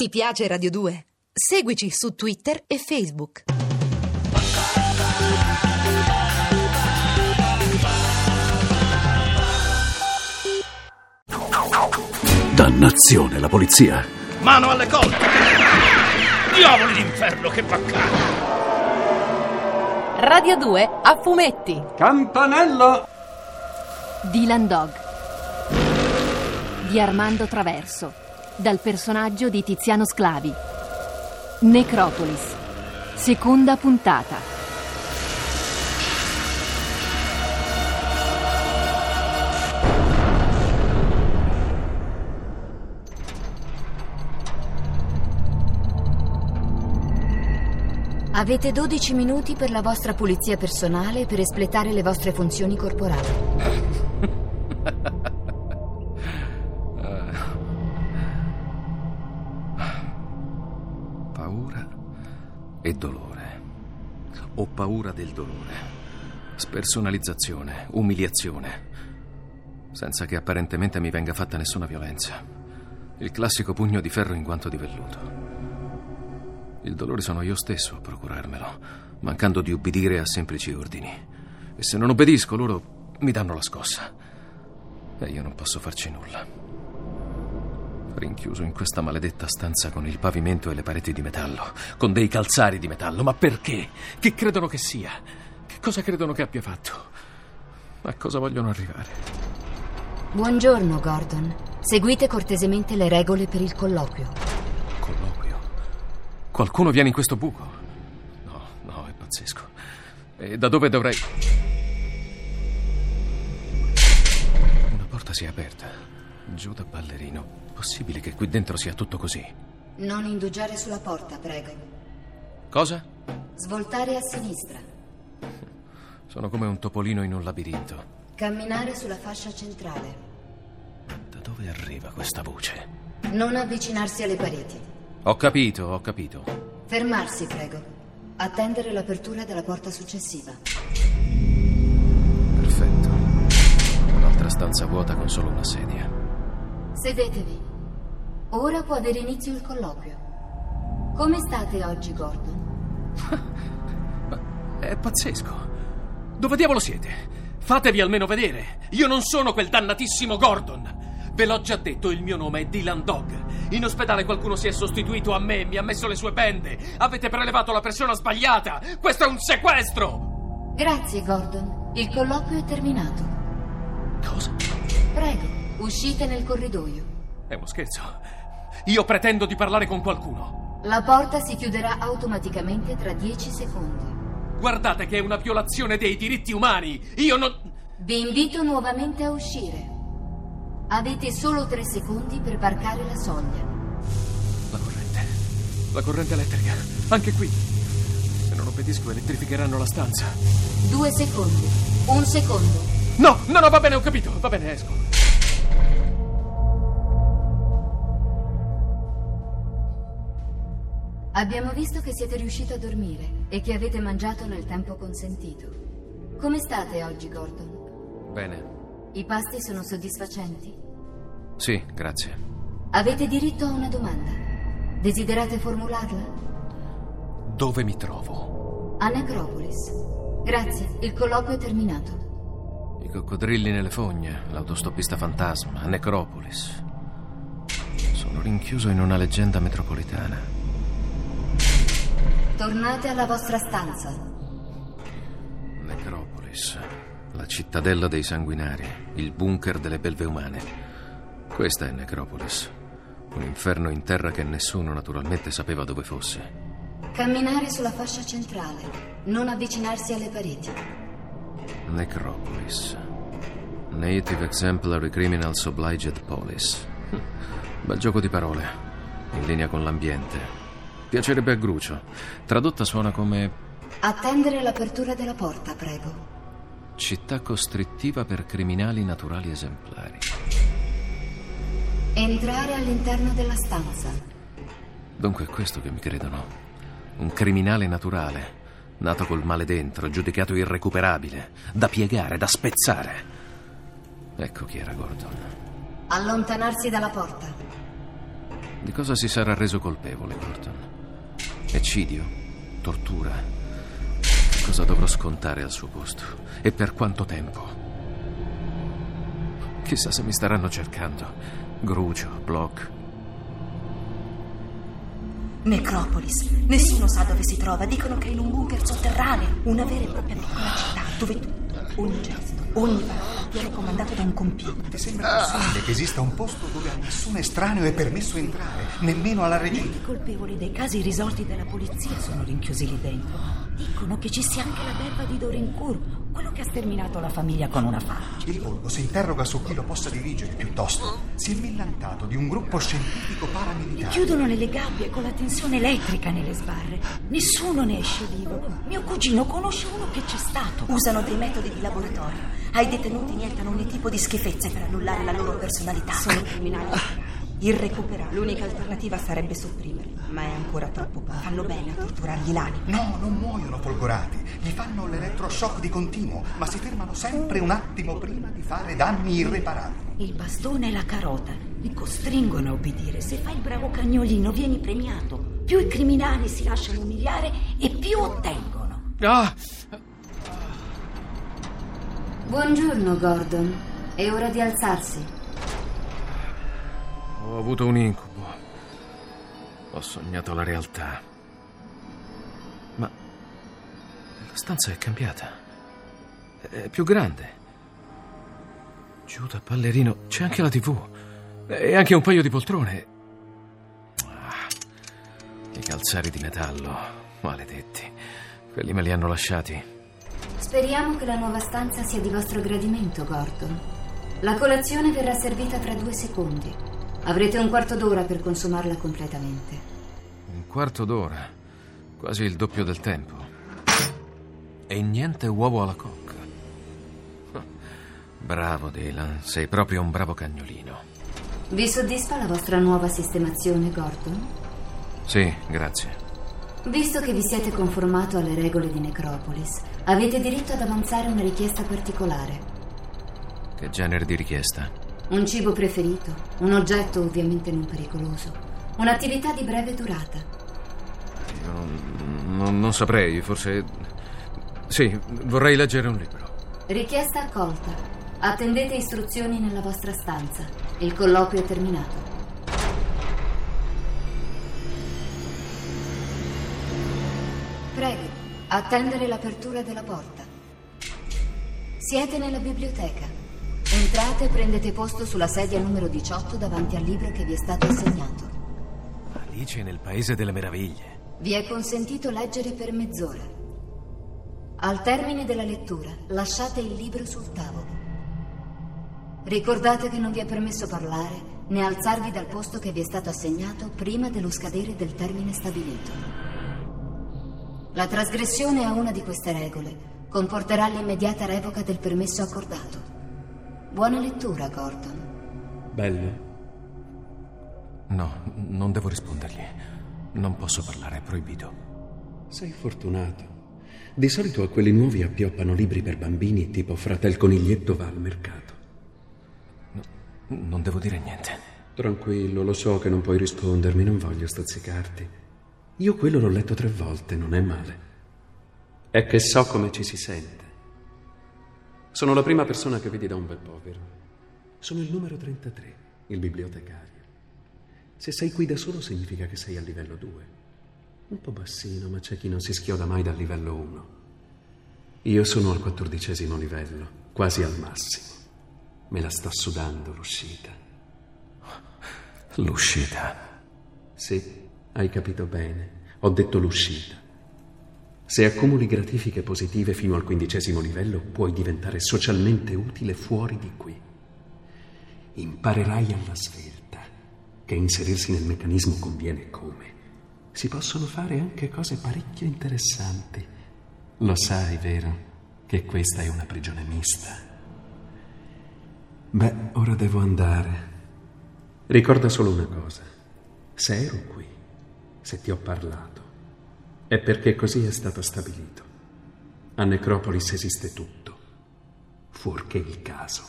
Ti piace Radio 2? Seguici su Twitter e Facebook. Dannazione, la polizia. Mano alle colte! Diavoli d'inferno, che baccano! Radio 2 a fumetti. Campanello! Dylan Dog di Armando Traverso dal personaggio di Tiziano Sclavi. Necropolis. Seconda puntata. Avete 12 minuti per la vostra pulizia personale e per espletare le vostre funzioni corporali. e dolore. Ho paura del dolore. Spersonalizzazione, umiliazione. Senza che apparentemente mi venga fatta nessuna violenza. Il classico pugno di ferro in guanto di velluto. Il dolore sono io stesso a procurarmelo, mancando di ubbidire a semplici ordini. E se non obbedisco, loro mi danno la scossa. E io non posso farci nulla. Rinchiuso in questa maledetta stanza con il pavimento e le pareti di metallo, con dei calzari di metallo. Ma perché? Che credono che sia? Che cosa credono che abbia fatto? A cosa vogliono arrivare? Buongiorno, Gordon. Seguite cortesemente le regole per il colloquio. Colloquio. Qualcuno viene in questo buco? No, no, è pazzesco. E da dove dovrei... Una porta si è aperta. Giù da ballerino. Possibile che qui dentro sia tutto così? Non indugiare sulla porta, prego. Cosa? Svoltare a sinistra. Sono come un topolino in un labirinto. Camminare sulla fascia centrale. Da dove arriva questa voce? Non avvicinarsi alle pareti. Ho capito, ho capito. Fermarsi, prego. Attendere l'apertura della porta successiva. Perfetto. Un'altra stanza vuota con solo una sedia. Sedetevi. Ora può avere inizio il colloquio. Come state oggi, Gordon? È pazzesco. Dove diavolo siete? Fatevi almeno vedere. Io non sono quel dannatissimo Gordon. Ve l'ho già detto, il mio nome è Dylan Dog. In ospedale qualcuno si è sostituito a me, mi ha messo le sue bende. Avete prelevato la persona sbagliata. Questo è un sequestro. Grazie, Gordon. Il colloquio è terminato. Cosa? Prego, uscite nel corridoio. È uno scherzo. Io pretendo di parlare con qualcuno. La porta si chiuderà automaticamente tra 10 secondi. Guardate che è una violazione dei diritti umani. Io non... Vi invito nuovamente a uscire. Avete solo 3 secondi per varcare la soglia. La corrente. La corrente elettrica. Anche qui. Se non obbedisco elettrificheranno la stanza. 2 secondi. Un secondo. No, no, no, va bene, ho capito. Va bene, esco. Abbiamo visto che siete riusciti a dormire e che avete mangiato nel tempo consentito. Come state oggi, Gordon? Bene. I pasti sono soddisfacenti? Sì, grazie. Avete diritto a una domanda. Desiderate formularla? Dove mi trovo? A Necropolis. Grazie, il colloquio è terminato. I coccodrilli nelle fogne, l'autostoppista fantasma, Necropolis. Sono rinchiuso in una leggenda metropolitana. Tornate alla vostra stanza. Necropolis, la cittadella dei sanguinari, il bunker delle belve umane. Questa è Necropolis, un inferno in terra che nessuno naturalmente sapeva dove fosse. Camminare sulla fascia centrale, non avvicinarsi alle pareti. Necropolis. Native Exemplary Criminals Obliged Police. Bel gioco di parole, in linea con l'ambiente. Piacerebbe a Grucio. Tradotta suona come Attendere l'apertura della porta, prego. città costrittiva per criminali naturali esemplari. Entrare all'interno della stanza. Dunque è questo che mi credono. Un criminale naturale, nato col male dentro, giudicato irrecuperabile, da piegare, da spezzare. Ecco chi era Gordon. Allontanarsi dalla porta. Di cosa si sarà reso colpevole, Gordon? Eccidio? Tortura? Cosa dovrò scontare al suo posto? E per quanto tempo? Chissà se mi staranno cercando. Grucio, Block. Necropolis. Nessuno sa dove si trova. Dicono che è in un bunker sotterraneo. Una vera e propria piccola città dove tutto, ogni gesto, ogni parola viene comandato da un compiuto. Ti sembra possibile che esista un posto dove a nessun estraneo è permesso entrare, nemmeno alla regina? I colpevoli dei casi risolti dalla polizia sono rinchiusi lì dentro. Dicono che ci sia anche la belva di Dorincourt, quello che ha sterminato la famiglia con una faccia. Il volgo si interroga su chi lo possa dirigere, piuttosto. Si è millantato di un gruppo scientifico Li paramilitare. chiudono nelle gabbie con la tensione elettrica nelle sbarre. Nessuno ne esce vivo. Mio cugino conosce uno che c'è stato. Usano dei metodi di laboratorio. Ai detenuti iniettano ogni tipo di schifezze per annullare la loro personalità. Sono criminali irrecuperabili. L'unica alternativa sarebbe sopprimerli, ma è ancora troppo poco. Fanno bene a torturargli l'anima. No, non muoiono folgorati. Gli fanno l'elettroshock di continuo, ma si fermano sempre un attimo prima di fare danni irreparabili. Il bastone e la carota li costringono a obbedire. Se fai il bravo cagnolino, vieni premiato. Più i criminali si lasciano umiliare e più ottengono. Ah! Buongiorno, Gordon. È ora di alzarsi. Ho avuto un incubo. Ho sognato la realtà. Ma la stanza è cambiata. È più grande. Giù da ballerino c'è anche la TV. E anche un paio di poltrone. Ah, I calzari di metallo. Maledetti. Quelli me li hanno lasciati. Speriamo che la nuova stanza sia di vostro gradimento, Gordon. La colazione verrà servita tra due secondi. Avrete un quarto d'ora per consumarla completamente. Un quarto d'ora. Quasi il doppio del tempo. E niente uovo alla cocca. Bravo, Dylan. Sei proprio un bravo cagnolino. Vi soddisfa la vostra nuova sistemazione, Gordon? Sì, grazie. Visto che vi siete conformato alle regole di Necropolis, avete diritto ad avanzare una richiesta particolare. Che genere di richiesta? Un cibo preferito, un oggetto ovviamente non pericoloso, un'attività di breve durata. Non, non- non saprei, forse. Sì, vorrei leggere un libro. Richiesta accolta. Attendete istruzioni nella vostra stanza. Il colloquio è terminato. Prego, attendere l'apertura della porta. Siete nella biblioteca. Entrate e prendete posto sulla sedia numero 18 davanti al libro che vi è stato assegnato. Alice nel paese delle meraviglie. Vi è consentito leggere per mezz'ora. Al termine della lettura, lasciate il libro sul tavolo. Ricordate che non vi è permesso parlare né alzarvi dal posto che vi è stato assegnato prima dello scadere del termine stabilito. La trasgressione a una di queste regole comporterà l'immediata revoca del permesso accordato. Buona lettura, Gordon. Bello. No, non devo rispondergli. Non posso parlare, è proibito. Sei fortunato. Di solito a quelli nuovi appioppano libri per bambini tipo Fratel Coniglietto va al mercato. Non devo dire niente. Tranquillo, lo so che non puoi rispondermi, non voglio stazzicarti. Io quello l'ho letto tre volte, non è male. È che so come ci si sente. Sono la prima persona che vedi da un bel po', vero? Sono il numero 33, il bibliotecario. Se sei qui da solo significa che sei a livello 2. Un po' bassino, ma c'è chi non si schioda mai dal livello 1. Io sono al quattordicesimo livello, quasi al massimo. Me la sto sudando l'uscita. L'uscita. Sì, hai capito bene. Ho detto l'uscita. Se accumuli gratifiche positive fino al quindicesimo livello, puoi diventare socialmente utile fuori di qui. Imparerai alla svelta che inserirsi nel meccanismo conviene come. Si possono fare anche cose parecchio interessanti. Lo sai, vero, che questa è una prigione mista. Beh, ora devo andare. Ricorda solo una cosa. Se ero qui, se ti ho parlato, è perché così è stato stabilito. A Necropolis esiste tutto, fuorché il caso.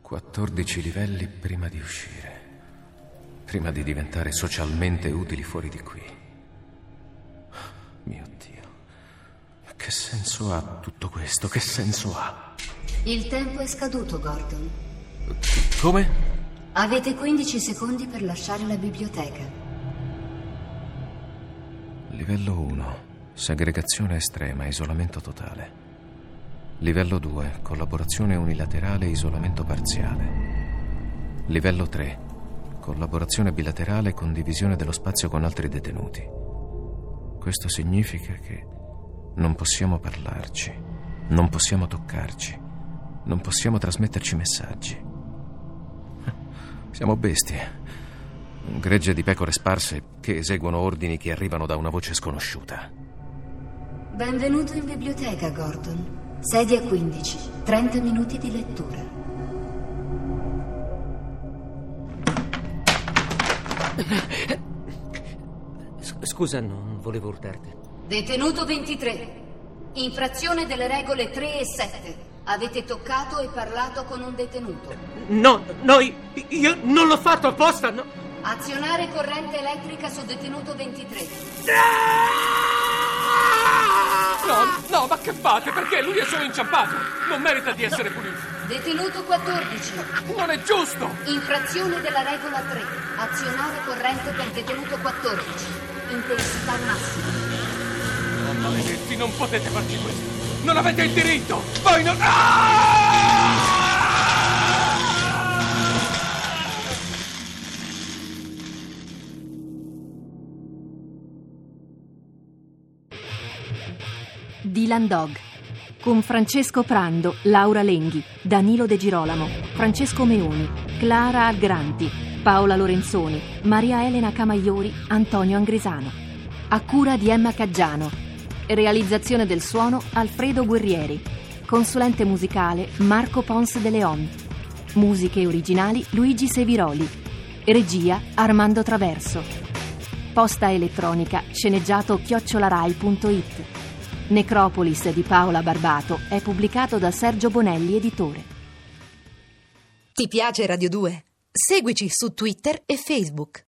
14 livelli prima di uscire. prima di diventare socialmente utili fuori di qui. Mio Dio, che senso ha tutto questo? Che senso ha? Il tempo è scaduto, Gordon. Come? Avete 15 secondi per lasciare la biblioteca. Livello 1. Segregazione estrema, isolamento totale. Livello 2. Collaborazione unilaterale, isolamento parziale. Livello 3. Collaborazione bilaterale, condivisione dello spazio con altri detenuti. Questo significa che non possiamo parlarci, non possiamo toccarci, non possiamo trasmetterci messaggi. Siamo bestie. Un gregge di pecore sparse che eseguono ordini che arrivano da una voce sconosciuta. Benvenuto in biblioteca, Gordon. Sedia 15, 30 minuti di lettura. Scusa, non volevo urtarti. Detenuto 23. Infrazione delle regole 3 e 7. Avete toccato e parlato con un detenuto. No, no, io non l'ho fatto apposta. No. Azionare corrente elettrica su detenuto 23. No, no, ma che fate? Perché lui è solo inciampato. Non merita di essere punito. Detenuto 14. Non è giusto. Infrazione della regola 3. Azionare corrente per detenuto 14. Intensità massima. Oh, maledetti, non potete farci questo. Non avete il diritto! Voi non... Ah! Dylan Dog con Francesco Prando, Laura Lenghi, Danilo De Girolamo, Francesco Meoni, Clara Algranti, Paola Lorenzoni, Maria Elena Camaiori, Antonio Angrisano. A cura di Emma Caggiano. Realizzazione del suono Alfredo Guerrieri. Consulente musicale Marco Pons de Leon. Musiche originali Luigi Seviroli. Regia Armando Traverso. Posta elettronica sceneggiato chiocciolarai.it. Necropolis di Paola Barbato è pubblicato da Sergio Bonelli, editore. Ti piace Radio 2? Seguici su Twitter e Facebook.